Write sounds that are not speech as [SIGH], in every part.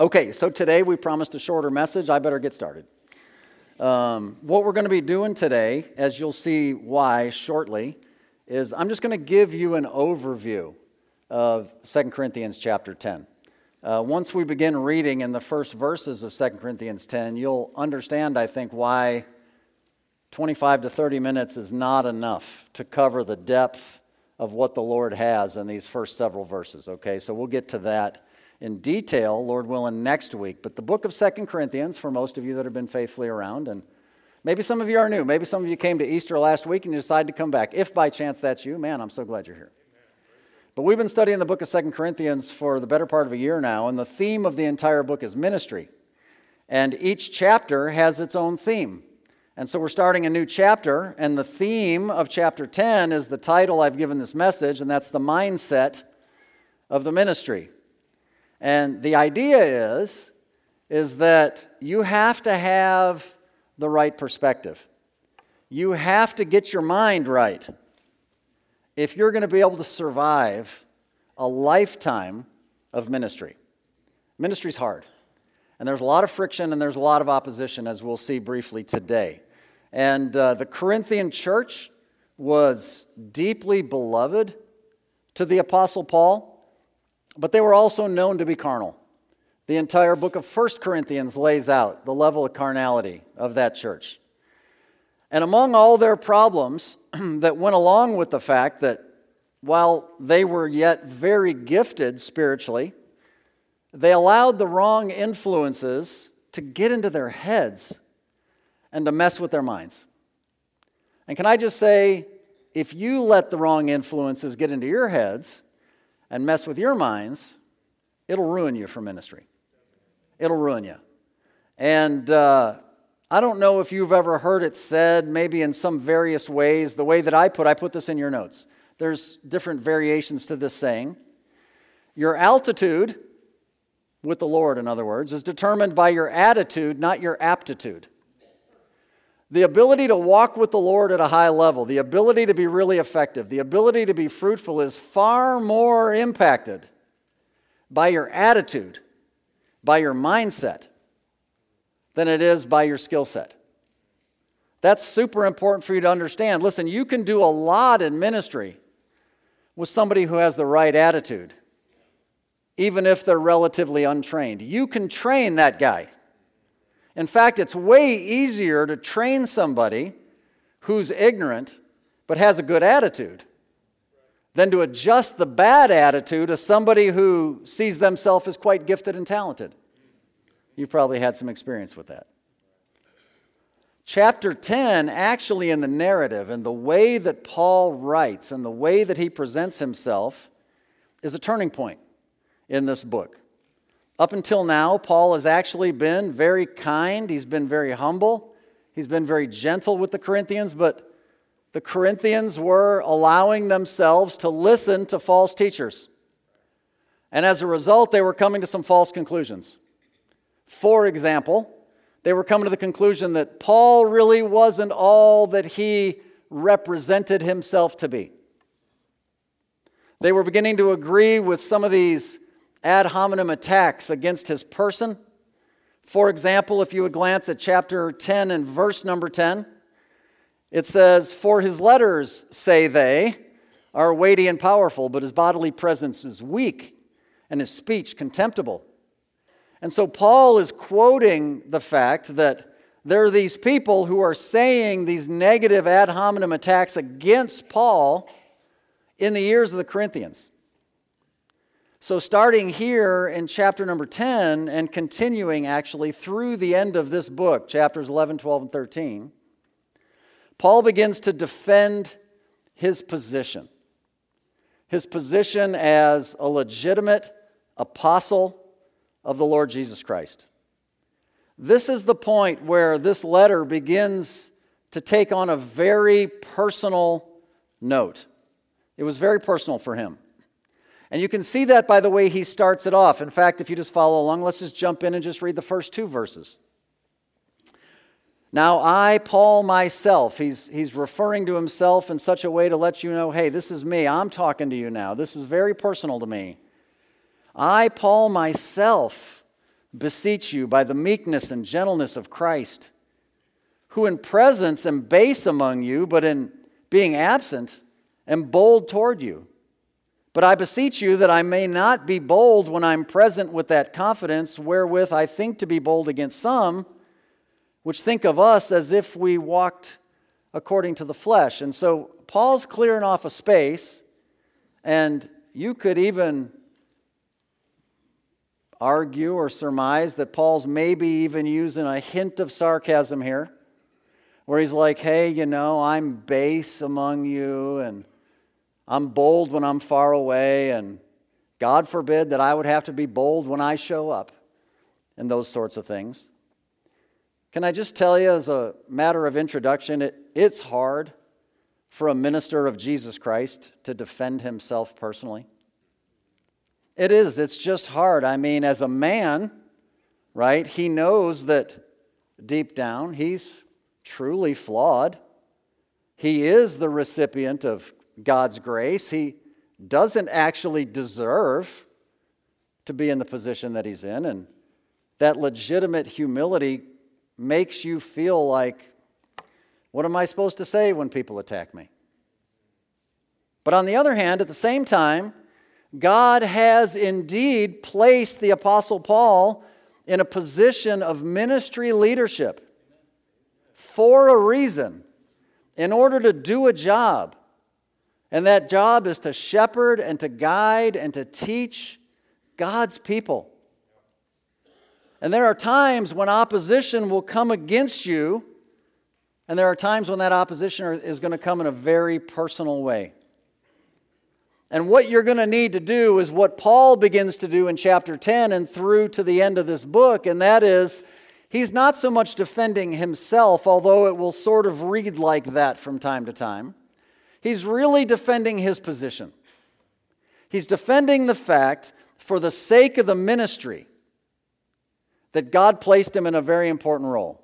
Okay, so today we promised a shorter message. I better get started. Um, what we're going to be doing today, as you'll see why shortly, is I'm just going to give you an overview of 2 Corinthians chapter 10. Uh, once we begin reading in the first verses of 2 Corinthians 10, you'll understand, I think, why 25 to 30 minutes is not enough to cover the depth of what the Lord has in these first several verses. Okay, so we'll get to that in detail, Lord willing, next week. But the book of Second Corinthians, for most of you that have been faithfully around, and maybe some of you are new, maybe some of you came to Easter last week and you decided to come back. If by chance that's you, man, I'm so glad you're here. But we've been studying the book of Second Corinthians for the better part of a year now, and the theme of the entire book is ministry. And each chapter has its own theme. And so we're starting a new chapter, and the theme of chapter 10 is the title I've given this message, and that's the mindset of the ministry. And the idea is, is that you have to have the right perspective. You have to get your mind right if you're going to be able to survive a lifetime of ministry. Ministry's hard. And there's a lot of friction and there's a lot of opposition, as we'll see briefly today. And uh, the Corinthian church was deeply beloved to the Apostle Paul but they were also known to be carnal. The entire book of 1 Corinthians lays out the level of carnality of that church. And among all their problems [CLEARS THROAT] that went along with the fact that while they were yet very gifted spiritually, they allowed the wrong influences to get into their heads and to mess with their minds. And can I just say, if you let the wrong influences get into your heads, and mess with your minds, it'll ruin you for ministry. It'll ruin you. And uh, I don't know if you've ever heard it said, maybe in some various ways, the way that I put, I put this in your notes. There's different variations to this saying. Your altitude with the Lord, in other words, is determined by your attitude, not your aptitude. The ability to walk with the Lord at a high level, the ability to be really effective, the ability to be fruitful is far more impacted by your attitude, by your mindset, than it is by your skill set. That's super important for you to understand. Listen, you can do a lot in ministry with somebody who has the right attitude, even if they're relatively untrained. You can train that guy. In fact, it's way easier to train somebody who's ignorant but has a good attitude than to adjust the bad attitude of somebody who sees themselves as quite gifted and talented. You've probably had some experience with that. Chapter 10, actually, in the narrative and the way that Paul writes and the way that he presents himself, is a turning point in this book. Up until now, Paul has actually been very kind, he's been very humble, he's been very gentle with the Corinthians, but the Corinthians were allowing themselves to listen to false teachers. And as a result, they were coming to some false conclusions. For example, they were coming to the conclusion that Paul really wasn't all that he represented himself to be. They were beginning to agree with some of these ad hominem attacks against his person. For example, if you would glance at chapter 10 and verse number 10, it says, For his letters, say they, are weighty and powerful, but his bodily presence is weak and his speech contemptible. And so Paul is quoting the fact that there are these people who are saying these negative ad hominem attacks against Paul in the ears of the Corinthians. So, starting here in chapter number 10 and continuing actually through the end of this book, chapters 11, 12, and 13, Paul begins to defend his position. His position as a legitimate apostle of the Lord Jesus Christ. This is the point where this letter begins to take on a very personal note. It was very personal for him. And you can see that by the way he starts it off. In fact, if you just follow along, let's just jump in and just read the first two verses. Now, I, Paul, myself, he's, he's referring to himself in such a way to let you know hey, this is me. I'm talking to you now. This is very personal to me. I, Paul, myself, beseech you by the meekness and gentleness of Christ, who in presence am base among you, but in being absent am bold toward you. But I beseech you that I may not be bold when I'm present with that confidence wherewith I think to be bold against some, which think of us as if we walked according to the flesh. And so Paul's clearing off a space, and you could even argue or surmise that Paul's maybe even using a hint of sarcasm here, where he's like, hey, you know, I'm base among you, and I'm bold when I'm far away, and God forbid that I would have to be bold when I show up, and those sorts of things. Can I just tell you, as a matter of introduction, it, it's hard for a minister of Jesus Christ to defend himself personally. It is, it's just hard. I mean, as a man, right, he knows that deep down he's truly flawed. He is the recipient of God's grace. He doesn't actually deserve to be in the position that he's in. And that legitimate humility makes you feel like, what am I supposed to say when people attack me? But on the other hand, at the same time, God has indeed placed the Apostle Paul in a position of ministry leadership for a reason, in order to do a job. And that job is to shepherd and to guide and to teach God's people. And there are times when opposition will come against you, and there are times when that opposition is going to come in a very personal way. And what you're going to need to do is what Paul begins to do in chapter 10 and through to the end of this book, and that is he's not so much defending himself, although it will sort of read like that from time to time. He's really defending his position. He's defending the fact, for the sake of the ministry, that God placed him in a very important role.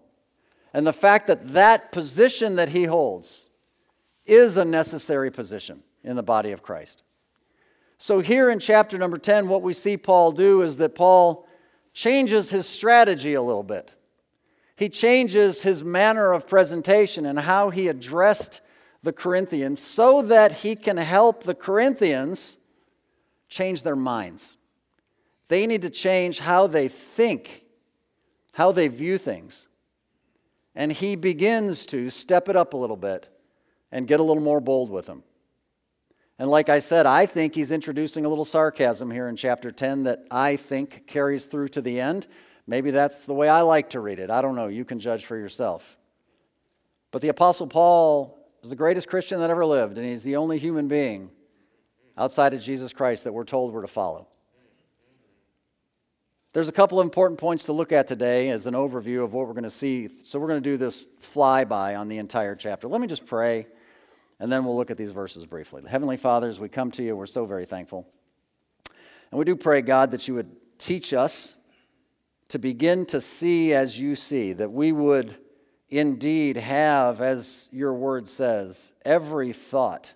And the fact that that position that he holds is a necessary position in the body of Christ. So, here in chapter number 10, what we see Paul do is that Paul changes his strategy a little bit. He changes his manner of presentation and how he addressed the Corinthians so that he can help the Corinthians change their minds. They need to change how they think, how they view things. And he begins to step it up a little bit and get a little more bold with them. And like I said, I think he's introducing a little sarcasm here in chapter 10 that I think carries through to the end. Maybe that's the way I like to read it. I don't know. You can judge for yourself. But the Apostle Paul is the greatest Christian that ever lived, and he's the only human being outside of Jesus Christ that we're told we're to follow. There's a couple of important points to look at today as an overview of what we're going to see. So we're going to do this flyby on the entire chapter. Let me just pray and then we'll look at these verses briefly. Heavenly Father, as we come to you, we're so very thankful. And we do pray, God, that you would teach us to begin to see as you see, that we would indeed have, as your word says, every thought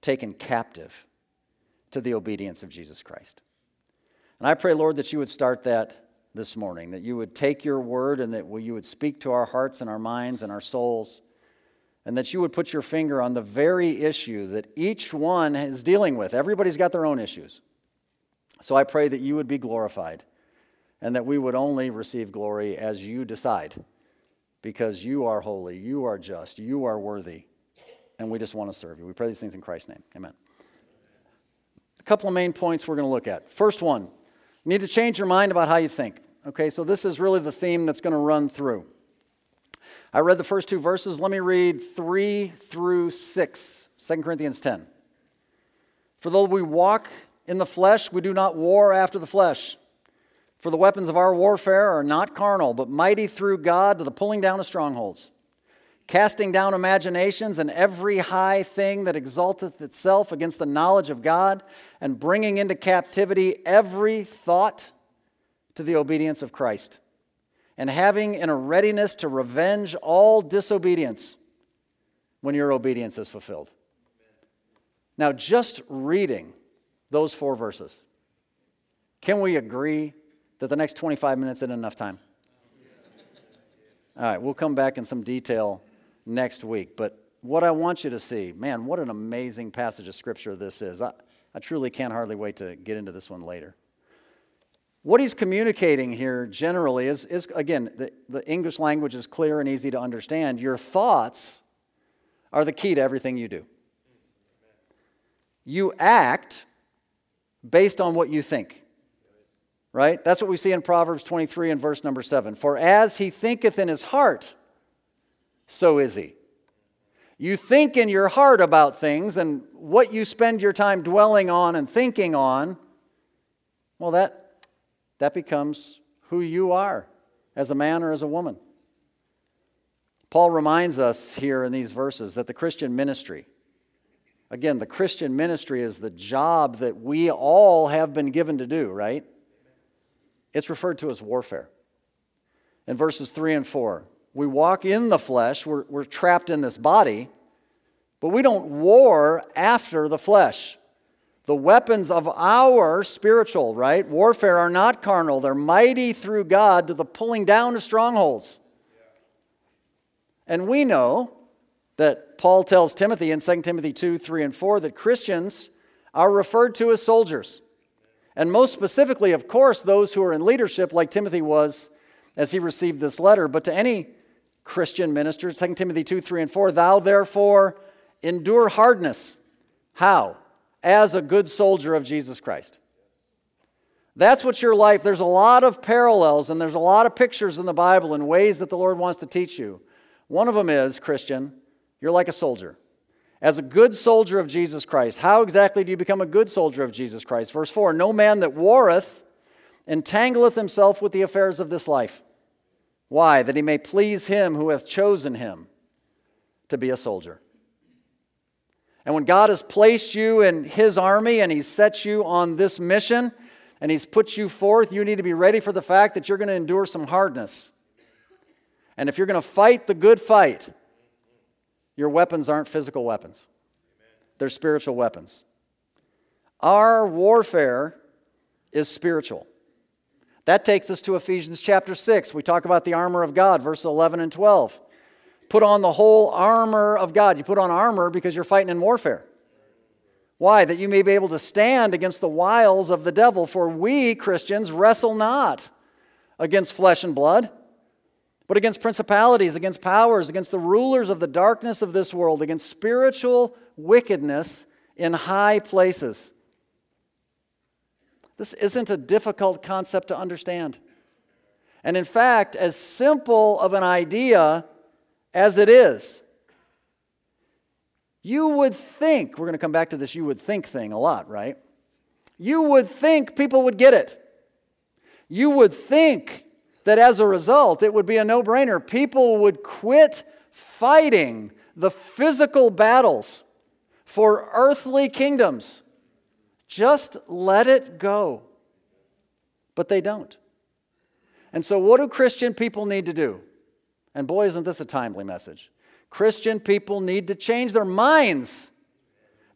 taken captive to the obedience of Jesus Christ. And I pray, Lord, that you would start that this morning, that you would take your word and that you would speak to our hearts and our minds and our souls and that you would put your finger on the very issue that each one is dealing with. Everybody's got their own issues. So I pray that you would be glorified and that we would only receive glory as you decide because you are holy, you are just, you are worthy, and we just want to serve you. We pray these things in Christ's name. Amen. A couple of main points we're going to look at. First one, you need to change your mind about how you think. Okay, so this is really the theme that's going to run through. I read the first two verses. Let me read 3 through 6, 2 Corinthians 10. For though we walk in the flesh, we do not war after the flesh. For the weapons of our warfare are not carnal, but mighty through God to the pulling down of strongholds, casting down imaginations and every high thing that exalteth itself against the knowledge of God, and bringing into captivity every thought to the obedience of Christ and having in a readiness to revenge all disobedience when your obedience is fulfilled. Now, just reading those four verses, can we agree that the next 25 minutes isn't enough time? All right, we'll come back in some detail next week. But what I want you to see, man, what an amazing passage of Scripture this is. I, I truly can't hardly wait to get into this one later. What he's communicating here generally is, is again, the, the English language is clear and easy to understand. Your thoughts are the key to everything you do. You act based on what you think. Right? That's what we see in Proverbs 23 and verse number 7. For as he thinketh in his heart, so is he. You think in your heart about things, and what you spend your time dwelling on and thinking on, well, that that becomes who you are as a man or as a woman. Paul reminds us here in these verses that the Christian ministry, again, the Christian ministry is the job that we all have been given to do, right? It's referred to as warfare. In verses 3 and 4, we walk in the flesh, we're, we're trapped in this body, but we don't war after the flesh. The weapons of our spiritual, right, warfare are not carnal. They're mighty through God to the pulling down of strongholds. And we know that Paul tells Timothy in 2 Timothy 2 3 and 4 that Christians are referred to as soldiers. And most specifically, of course, those who are in leadership, like Timothy was as he received this letter. But to any Christian minister, 2 Timothy 2 3 and 4, thou therefore endure hardness. How? as a good soldier of Jesus Christ. That's what your life, there's a lot of parallels and there's a lot of pictures in the Bible and ways that the Lord wants to teach you. One of them is, Christian, you're like a soldier. As a good soldier of Jesus Christ, how exactly do you become a good soldier of Jesus Christ? Verse 4 No man that warreth entangleth himself with the affairs of this life. Why? That he may please him who hath chosen him to be a soldier. And when God has placed you in His army and he sets you on this mission and He's put you forth, you need to be ready for the fact that you're going to endure some hardness. And if you're going to fight the good fight, your weapons aren't physical weapons, they're spiritual weapons. Our warfare is spiritual. That takes us to Ephesians chapter 6. We talk about the armor of God, verses 11 and 12. Put on the whole armor of God. You put on armor because you're fighting in warfare. Why? That you may be able to stand against the wiles of the devil. For we, Christians, wrestle not against flesh and blood, but against principalities, against powers, against the rulers of the darkness of this world, against spiritual wickedness in high places. This isn't a difficult concept to understand. And in fact, as simple of an idea as it is. You would think, we're going to come back to this you would think thing a lot, right? You would think people would get it. You would think that as a result, it would be a no brainer. People would quit fighting the physical battles for earthly kingdoms. Just let it go. But they don't. And so, what do Christian people need to do? And boy, isn't this a timely message. Christian people need to change their minds.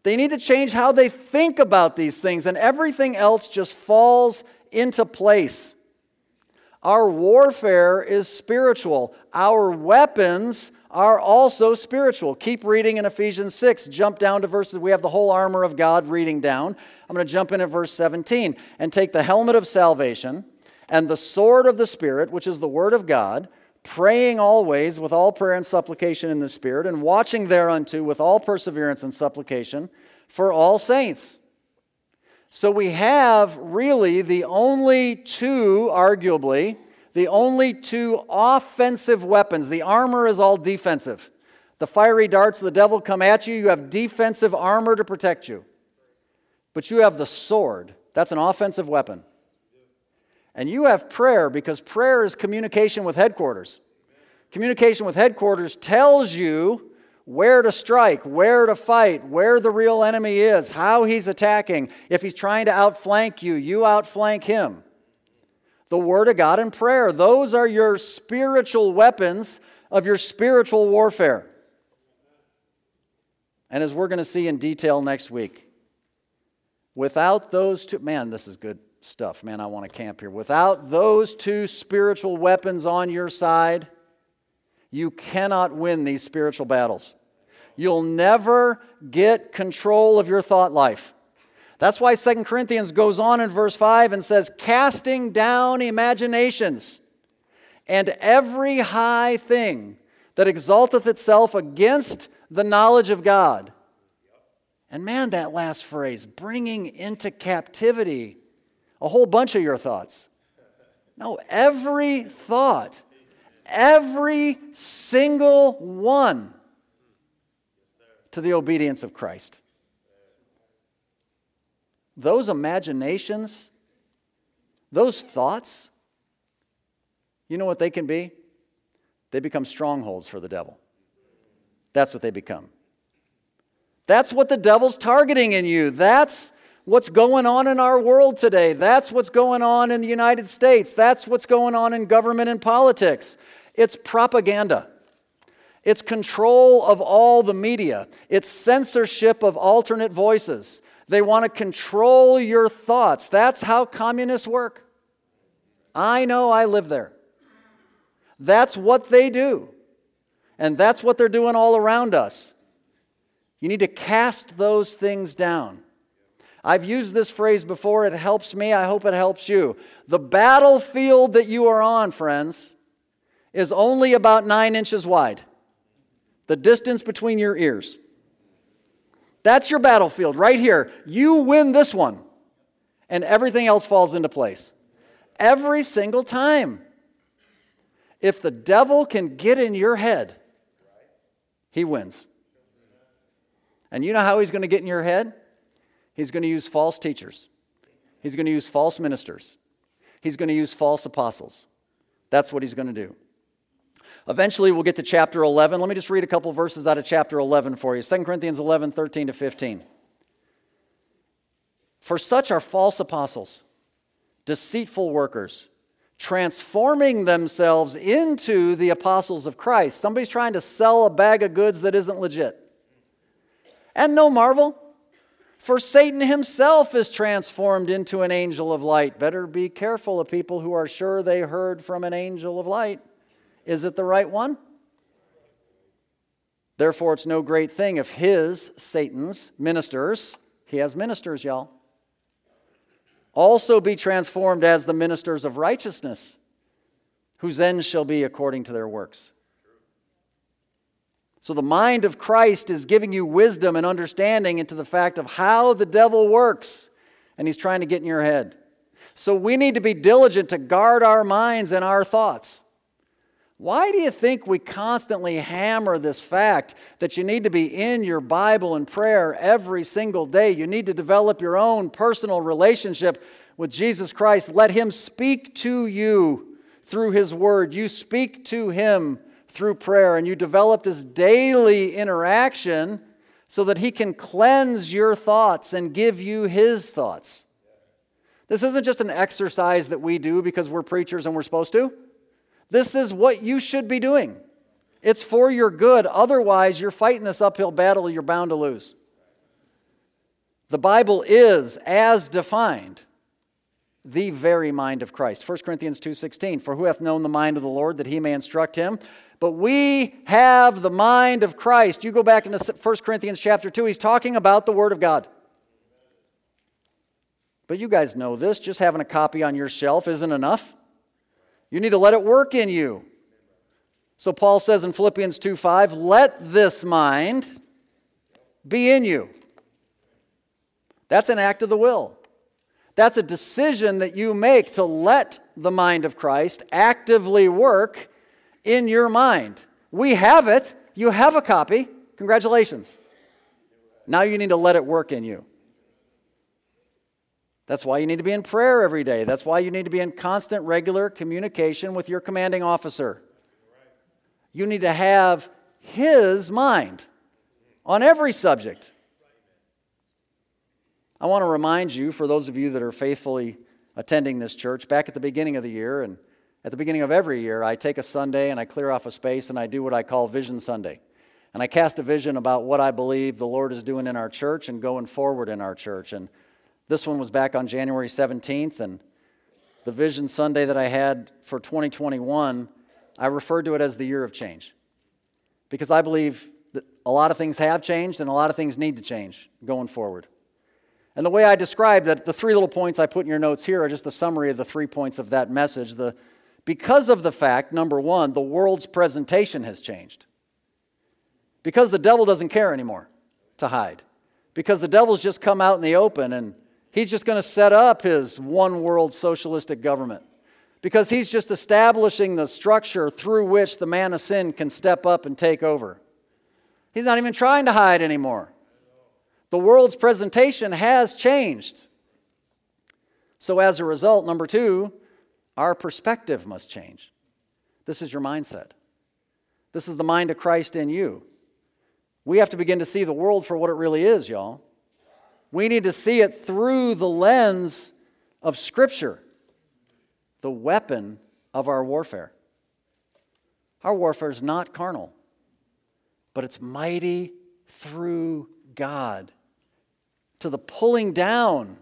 They need to change how they think about these things, and everything else just falls into place. Our warfare is spiritual. Our weapons are also spiritual. Keep reading in Ephesians 6. Jump down to verses. We have the whole armor of God reading down. I'm going to jump in at verse 17 and take the helmet of salvation and the sword of the Spirit, which is the word of God praying always with all prayer and supplication in the Spirit, and watching thereunto with all perseverance and supplication for all saints. So we have really the only two, arguably, the only two offensive weapons. The armor is all defensive. The fiery darts of the devil come at you, you have defensive armor to protect you. But you have the sword, that's an offensive weapon. And you have prayer because prayer is communication with headquarters. Communication with headquarters tells you where to strike, where to fight, where the real enemy is, how he's attacking. If he's trying to outflank you, you outflank him. The Word of God and prayer, those are your spiritual weapons of your spiritual warfare. And as we're going to see in detail next week, without those two, man, this is good. stuff. Man, I want to camp here. Without those two spiritual weapons on your side, you cannot win these spiritual battles. You'll never get control of your thought life. That's why Second Corinthians goes on in verse 5 and says, casting down imaginations and every high thing that exalteth itself against the knowledge of God. And man, that last phrase, bringing into captivity a whole bunch of your thoughts. No, every thought, every single one to the obedience of Christ. Those imaginations, those thoughts, you know what they can be? They become strongholds for the devil. That's what they become. That's what the devil's targeting in you. That's what's going on in our world today. That's what's going on in the United States. That's what's going on in government and politics. It's propaganda. It's control of all the media. It's censorship of alternate voices. They want to control your thoughts. That's how communists work. I know I live there. That's what they do. And that's what they're doing all around us. You need to cast those things down. I've used this phrase before. It helps me. I hope it helps you. The battlefield that you are on, friends, is only about nine inches wide. The distance between your ears. That's your battlefield right here. You win this one, and everything else falls into place. Every single time. If the devil can get in your head, he wins. And you know how he's going to get in your head? He's going to use false teachers. He's going to use false ministers. He's going to use false apostles. That's what he's going to do. Eventually, we'll get to chapter 11. Let me just read a couple verses out of chapter 11 for you 2 Corinthians 11, 13 to 15. For such are false apostles, deceitful workers, transforming themselves into the apostles of Christ. Somebody's trying to sell a bag of goods that isn't legit. And no marvel, for Satan himself is transformed into an angel of light. Better be careful of people who are sure they heard from an angel of light. Is it the right one? Therefore, it's no great thing if his, Satan's, ministers, he has ministers, y'all, also be transformed as the ministers of righteousness, whose ends shall be according to their works. So the mind of Christ is giving you wisdom and understanding into the fact of how the devil works, and he's trying to get in your head. So we need to be diligent to guard our minds and our thoughts. Why do you think we constantly hammer this fact that you need to be in your Bible and prayer every single day? You need to develop your own personal relationship with Jesus Christ. Let Him speak to you through His Word. You speak to Him through prayer, and you develop this daily interaction so that He can cleanse your thoughts and give you His thoughts. This isn't just an exercise that we do because we're preachers and we're supposed to. This is what you should be doing. It's for your good. Otherwise, you're fighting this uphill battle you're bound to lose. The Bible is, as defined, the very mind of Christ. 1 Corinthians 2:16 For who hath known the mind of the Lord that he may instruct him? But we have the mind of Christ. You go back into 1 Corinthians chapter 2, he's talking about the Word of God. But you guys know this, just having a copy on your shelf isn't enough. You need to let it work in you. So Paul says in Philippians 2 5, let this mind be in you. That's an act of the will. That's a decision that you make to let the mind of Christ actively work in your mind. We have it. You have a copy. Congratulations. Now you need to let it work in you. That's why you need to be in prayer every day. That's why you need to be in constant, regular communication with your commanding officer. You need to have his mind on every subject. I want to remind you, for those of you that are faithfully attending this church, back at the beginning of the year and at the beginning of every year, I take a Sunday and I clear off a space and I do what I call Vision Sunday. And I cast a vision about what I believe the Lord is doing in our church and going forward in our church. And This one was back on January 17th, and the Vision Sunday that I had for 2021, I referred to it as the year of change. Because I believe that a lot of things have changed and a lot of things need to change going forward. And the way I described that, the three little points I put in your notes here are just a summary of the three points of that message. The, because of the fact, number one, the world's presentation has changed. Because the devil doesn't care anymore to hide. Because the devil's just come out in the open and he's just going to set up his one world socialistic government. Because he's just establishing the structure through which the man of sin can step up and take over. He's not even trying to hide anymore. The world's presentation has changed. So, as a result, number two, our perspective must change. This is your mindset. This is the mind of Christ in you. We have to begin to see the world for what it really is, y'all. We need to see it through the lens of Scripture, the weapon of our warfare. Our warfare is not carnal, but it's mighty through God to the pulling down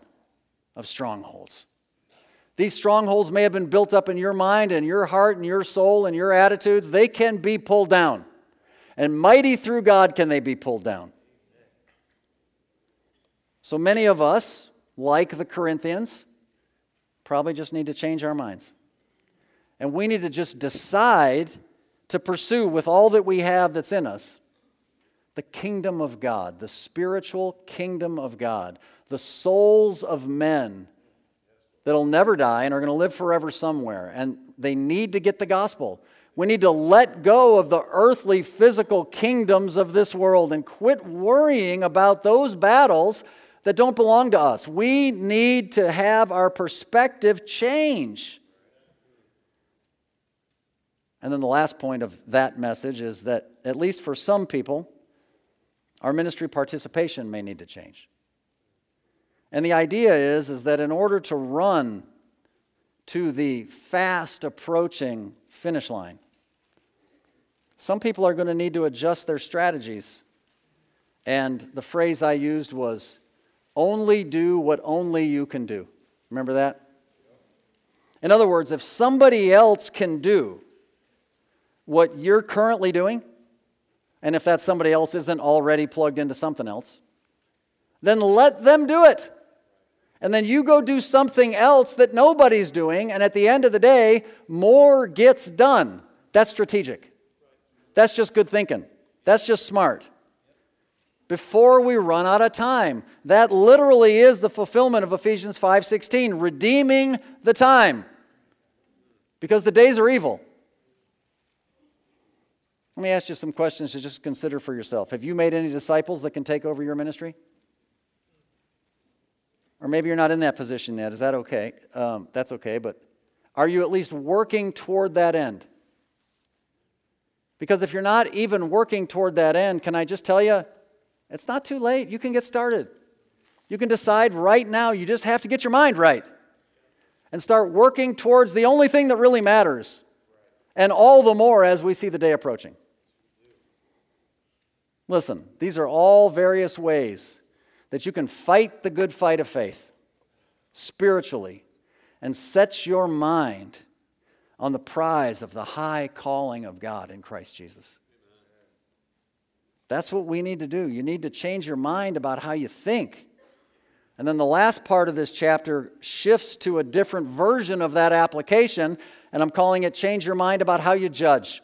of strongholds. These strongholds may have been built up in your mind and your heart and your soul and your attitudes. They can be pulled down. And mighty through God can they be pulled down. So many of us, like the Corinthians, probably just need to change our minds. And we need to just decide to pursue with all that we have that's in us the kingdom of God, the spiritual kingdom of God, the souls of men that'll never die and are going to live forever somewhere. And they need to get the gospel. We need to let go of the earthly, physical kingdoms of this world and quit worrying about those battles that don't belong to us. We need to have our perspective change. And then the last point of that message is that, at least for some people, our ministry participation may need to change. And the idea is, is that in order to run to the fast approaching finish line, some people are going to need to adjust their strategies. And the phrase I used was only do what only you can do. Remember that? In other words, if somebody else can do what you're currently doing, and if that somebody else isn't already plugged into something else, then let them do it. And then you go do something else that nobody's doing, and at the end of the day, more gets done. That's strategic. That's just good thinking. That's just smart. Before we run out of time. That literally is the fulfillment of Ephesians 5:16, redeeming the time. Because the days are evil. Let me ask you some questions to just consider for yourself. Have you made any disciples that can take over your ministry? Or maybe you're not in that position yet. Is that okay? Um, that's okay, but are you at least working toward that end? Because if you're not even working toward that end, can I just tell you, it's not too late. You can get started. You can decide right now, you just have to get your mind right and start working towards the only thing that really matters, and all the more as we see the day approaching. Listen, these are all various ways that you can fight the good fight of faith spiritually and set your mind on the prize of the high calling of God in Christ Jesus. That's what we need to do. You need to change your mind about how you think. And then the last part of this chapter shifts to a different version of that application, and I'm calling it Change Your Mind About How You Judge.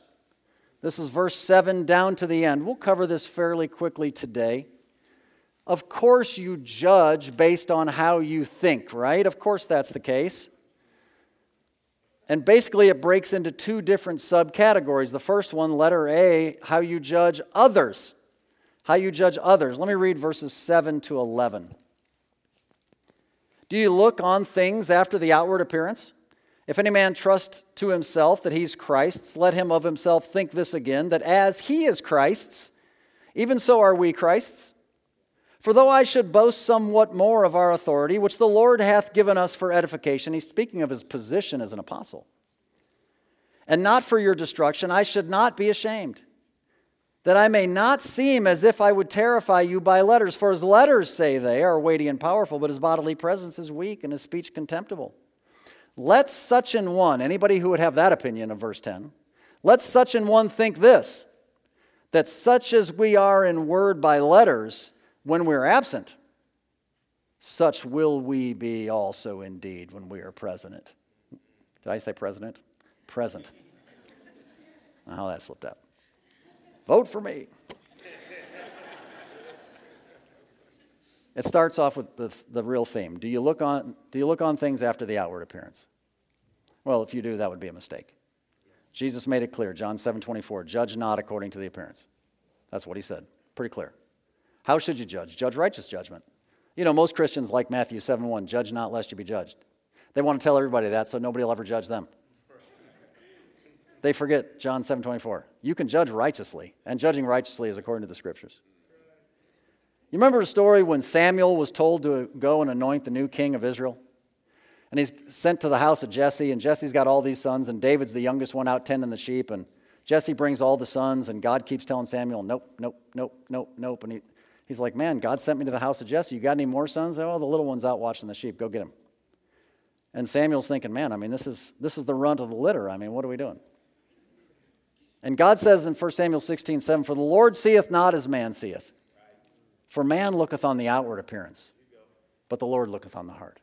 This is verse 7 down to the end. We'll cover this fairly quickly today. Of course, you judge based on how you think, right? Of course, that's the case. And basically, it breaks into two different subcategories. The first one, letter A, how you judge others. How you judge others. Let me read verses 7 to 11. Do you look on things after the outward appearance? If any man trust to himself that he's Christ's, let him of himself think this again, that as he is Christ's, even so are we Christ's. For though I should boast somewhat more of our authority, which the Lord hath given us for edification, he's speaking of his position as an apostle, and not for your destruction, I should not be ashamed. that I may not seem as if I would terrify you by letters. For his letters, say they, are weighty and powerful, but his bodily presence is weak and his speech contemptible. Let such an one, anybody who would have that opinion of verse 10, let such an one think this, that such as we are in word by letters when we're absent, such will we be also indeed when we are present. Did I say president? Present. How [LAUGHS] oh, that slipped up. Vote for me. [LAUGHS] it starts off with the, the real theme. Do you, look on, do you look on things after the outward appearance? Well, if you do, that would be a mistake. Jesus made it clear, John 7 24, judge not according to the appearance. That's what he said. Pretty clear. How should you judge? Judge righteous judgment. You know, most Christians like Matthew 7 1, judge not lest you be judged. They want to tell everybody that so nobody will ever judge them. They forget John 7 24. You can judge righteously, and judging righteously is according to the scriptures. You remember a story when Samuel was told to go and anoint the new king of Israel? And he's sent to the house of Jesse, and Jesse's got all these sons, and David's the youngest one out tending the sheep. And Jesse brings all the sons, and God keeps telling Samuel, Nope, nope, nope, nope, nope. And he, he's like, Man, God sent me to the house of Jesse. You got any more sons? Oh, the little one's out watching the sheep. Go get him. And Samuel's thinking, Man, I mean, this is, this is the runt of the litter. I mean, what are we doing? And God says in 1 Samuel 16, 7, For the Lord seeth not as man seeth. For man looketh on the outward appearance, but the Lord looketh on the heart.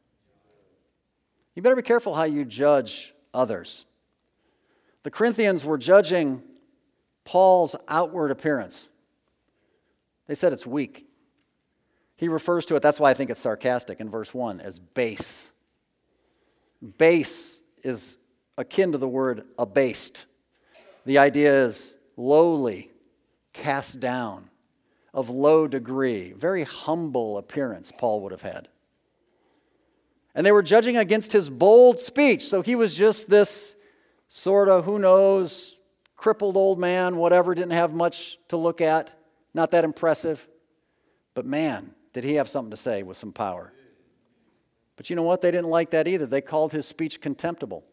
You better be careful how you judge others. The Corinthians were judging Paul's outward appearance. They said it's weak. He refers to it, that's why I think it's sarcastic in verse 1, as base. Base is akin to the word abased. The idea is lowly, cast down, of low degree, very humble appearance Paul would have had. And they were judging against his bold speech. So he was just this sort of, who knows, crippled old man, whatever, didn't have much to look at, not that impressive. But man, did he have something to say with some power. But you know what? They didn't like that either. They called his speech contemptible.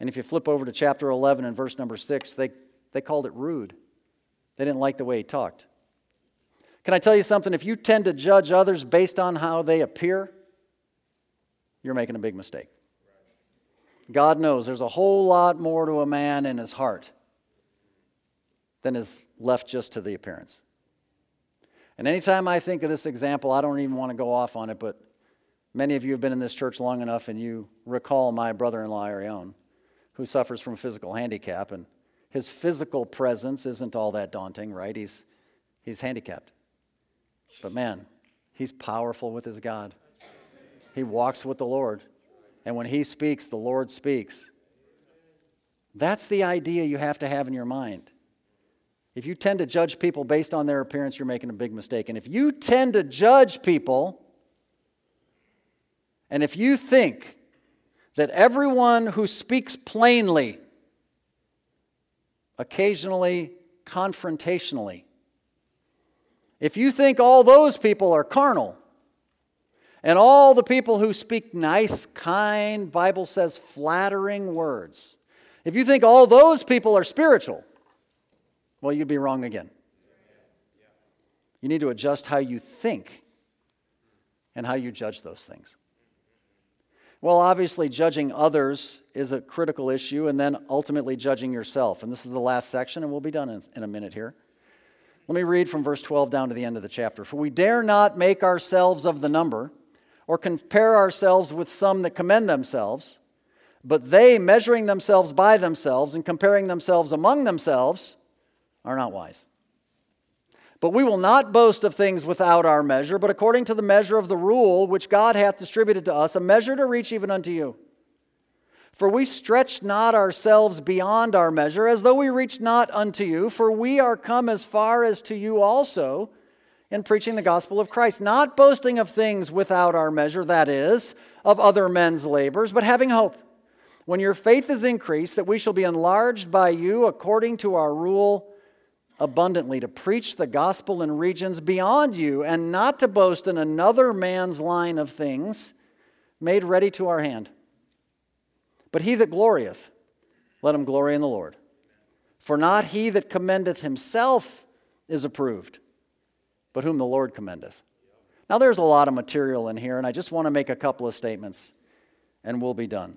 And if you flip over to chapter 11 and verse number 6, they, they called it rude. They didn't like the way he talked. Can I tell you something? If you tend to judge others based on how they appear, you're making a big mistake. God knows there's a whole lot more to a man in his heart than is left just to the appearance. And anytime I think of this example, I don't even want to go off on it, but many of you have been in this church long enough and you recall my brother in law, Arione who suffers from a physical handicap, and his physical presence isn't all that daunting, right? He's, he's handicapped. But man, he's powerful with his God. He walks with the Lord. And when he speaks, the Lord speaks. That's the idea you have to have in your mind. If you tend to judge people based on their appearance, you're making a big mistake. And if you tend to judge people, and if you think that everyone who speaks plainly, occasionally confrontationally, if you think all those people are carnal, and all the people who speak nice, kind, Bible says flattering words, if you think all those people are spiritual, well, you'd be wrong again. You need to adjust how you think and how you judge those things. Well, obviously, judging others is a critical issue, and then ultimately judging yourself. And this is the last section, and we'll be done in, a minute here. Let me read from verse 12 down to the end of the chapter. For we dare not make ourselves of the number, or compare ourselves with some that commend themselves, but they, measuring themselves by themselves and comparing themselves among themselves, are not wise. But we will not boast of things without our measure, but according to the measure of the rule which God hath distributed to us, a measure to reach even unto you. For we stretch not ourselves beyond our measure, as though we reached not unto you, for we are come as far as to you also in preaching the gospel of Christ, not boasting of things without our measure, that is, of other men's labors, but having hope. When your faith is increased, that we shall be enlarged by you according to our rule abundantly, to preach the gospel in regions beyond you, and not to boast in another man's line of things made ready to our hand. But he that glorieth, let him glory in the Lord. For not he that commendeth himself is approved, but whom the Lord commendeth. Now, there's a lot of material in here, and I just want to make a couple of statements, and we'll be done.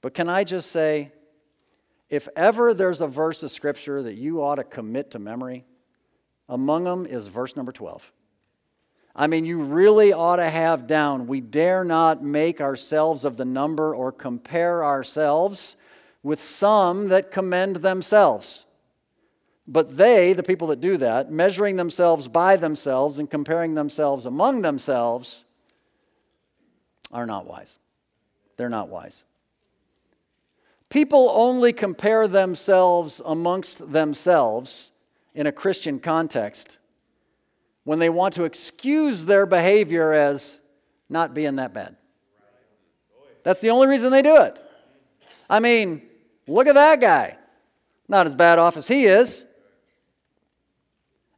But can I just say, if ever there's a verse of Scripture that you ought to commit to memory, among them is verse number 12. I mean, you really ought to have down. We dare not make ourselves of the number or compare ourselves with some that commend themselves. But they, the people that do that, measuring themselves by themselves and comparing themselves among themselves, are not wise. They're not wise. People only compare themselves amongst themselves in a Christian context when they want to excuse their behavior as not being that bad. That's the only reason they do it. I mean, look at that guy. Not as bad off as he is.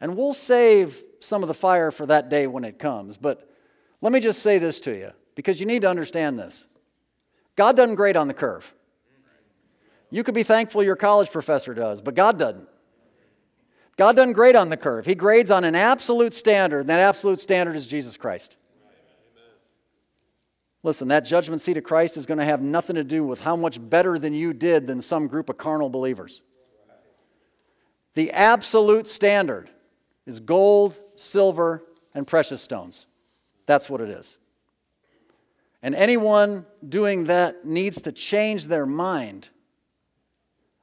And we'll save some of the fire for that day when it comes. But let me just say this to you because you need to understand this God doesn't grade on the curve. You could be thankful your college professor does, but God doesn't. God doesn't grade on the curve. He grades on an absolute standard, and that absolute standard is Jesus Christ. Listen, that judgment seat of Christ is going to have nothing to do with how much better than you did than some group of carnal believers. The absolute standard is gold, silver, and precious stones. That's what it is. And anyone doing that needs to change their mind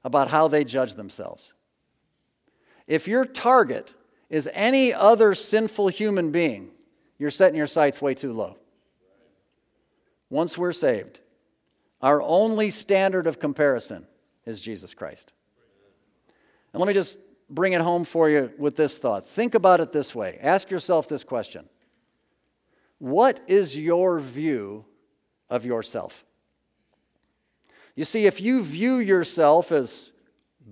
about how they judge themselves. If your target is any other sinful human being, you're setting your sights way too low. Once we're saved, our only standard of comparison is Jesus Christ. And let me just bring it home for you with this thought. Think about it this way ask yourself this question What is your view of yourself? You see, if you view yourself as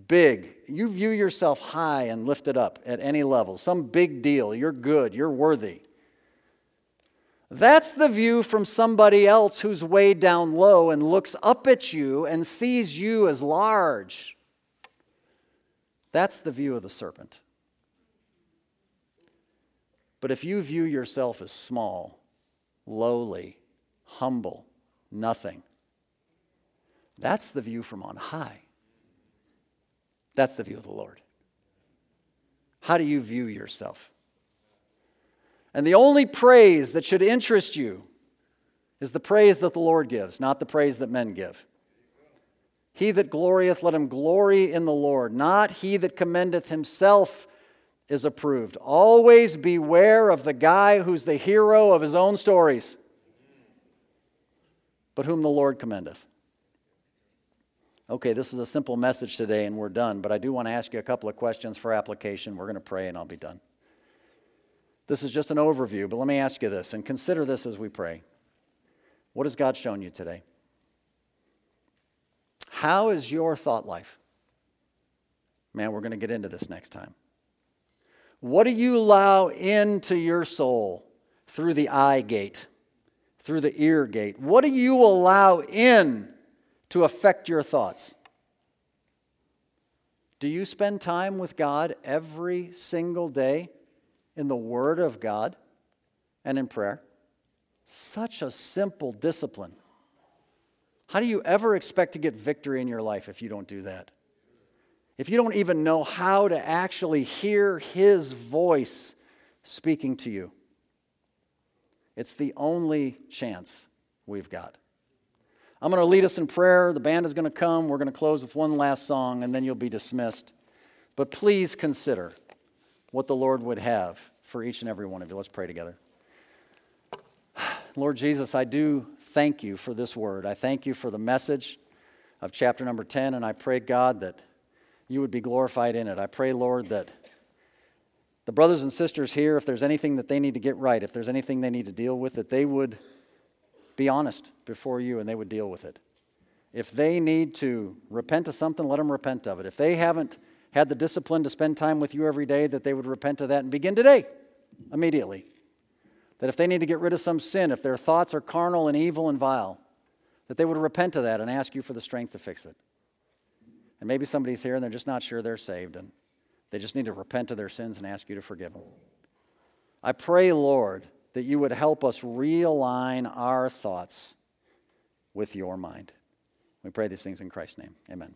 big, you view yourself high and lifted up at any level, some big deal, you're good, you're worthy. That's the view from somebody else who's way down low and looks up at you and sees you as large. That's the view of the serpent. But if you view yourself as small, lowly, humble, nothing, that's the view from on high. That's the view of the Lord. How do you view yourself? And the only praise that should interest you is the praise that the Lord gives, not the praise that men give. He that glorieth, let him glory in the Lord. Not he that commendeth himself is approved. Always beware of the guy who's the hero of his own stories, but whom the Lord commendeth. Okay, this is a simple message today and we're done, but I do want to ask you a couple of questions for application. We're going to pray and I'll be done. This is just an overview, but let me ask you this and consider this as we pray. What has God shown you today? How is your thought life? Man, we're going to get into this next time. What do you allow into your soul through the eye gate, through the ear gate? What do you allow in to affect your thoughts? Do you spend time with God every single day in the Word of God and in prayer? Such a simple discipline. How do you ever expect to get victory in your life if you don't do that? If you don't even know how to actually hear His voice speaking to you, it's the only chance we've got. I'm going to lead us in prayer. The band is going to come. We're going to close with one last song, and then you'll be dismissed. But please consider what the Lord would have for each and every one of you. Let's pray together. Lord Jesus, I do thank you for this word. I thank you for the message of chapter number 10, and I pray, God, that you would be glorified in it. I pray, Lord, that the brothers and sisters here, if there's anything that they need to get right, if there's anything they need to deal with, that they would be honest before you and they would deal with it. If they need to repent of something, let them repent of it. If they haven't had the discipline to spend time with you every day, that they would repent of that and begin today, immediately. That if they need to get rid of some sin, if their thoughts are carnal and evil and vile, that they would repent of that and ask you for the strength to fix it. And maybe somebody's here and they're just not sure they're saved. And They just need to repent of their sins and ask you to forgive them. I pray, Lord, that you would help us realign our thoughts with your mind. We pray these things in Christ's name. Amen.